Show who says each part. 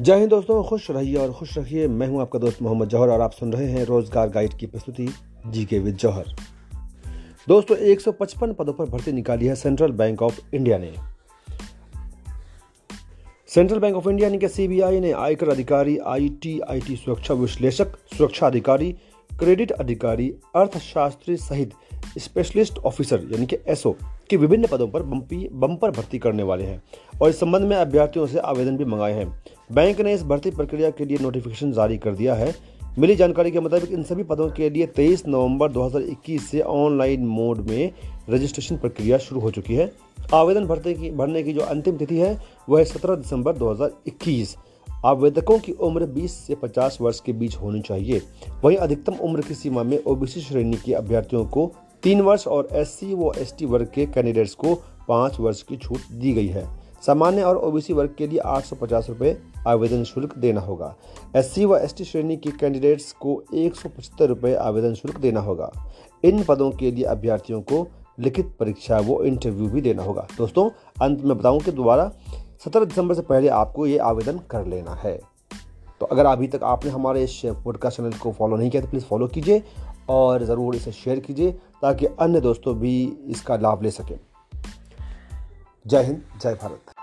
Speaker 1: जय हिंद दोस्तों, खुश रहिए और खुश रखिए मैं हूँ आपका दोस्त मोहम्मद जौहर और आप सुन रहे हैं रोज़गार गाइड की प्रस्तुति जी के विद जौहर। दोस्तों 155 पदों पर भर्ती निकाली है सेंट्रल बैंक ऑफ़ इंडिया ने। सेंट्रल बैंक ऑफ़ इंडिया यानी कि सीबीआई ने आयकर अधिकारी आईटी आईटी सुरक्षा विश्लेषक, सुरक्षा अधिकारी क्रेडिट अधिकारी, अर्थशास्त्री सहित स्पेशलिस्ट ऑफिसर, यानी कि एसओ के विभिन्न पदों पर बम्पी बम्पर भर्ती करने वाले हैं। और इस संबंध में अभ्यर्थियों से आवेदन भी मंगाए हैं। बैंक ने इस भर्ती प्रक्रिया के लिए नोटिफिकेशन जारी कर दिया है। मिली जानकारी के मुताबिक इन सभी पदों के लिए 23 नवंबर 2021 से ऑनलाइन मोड में रजिस्ट्रेशन प्रक्रिया शुरू हो चुकी है। आवेदन भरते की, भरने की जो अंतिम तिथि है, वह है सत्रह दिसंबर 2021 आवेदकों की उम्र 20 से 50 वर्ष के बीच होनी चाहिए। वहीं अधिकतम उम्र की सीमा में ओबीसी श्रेणी के अभ्यर्थियों को तीन वर्ष और एस सी व एस टी वर्ग के कैंडिडेट्स को पाँच वर्ष की छूट दी गई है। सामान्य और ओबीसी वर्ग के लिए आठ सौ आवेदन शुल्क देना होगा। एस सी व एस टी श्रेणी के कैंडिडेट्स को एक सौ आवेदन शुल्क देना होगा। इन पदों के लिए अभ्यर्थियों को लिखित परीक्षा वो इंटरव्यू भी देना होगा। दोस्तों, अंत में बताऊँ कि दोबारा सत्रह दिसंबर से पहले आपको ये आवेदन कर लेना है। तो अगर अभी तक आपने हमारे इस पॉडकास्ट चैनल को फॉलो नहीं किया तो प्लीज़ फॉलो कीजिए और ज़रूर इसे शेयर कीजिए ताकि अन्य दोस्तों भी इसका लाभ ले सकें। जय हिंद, जय भारत।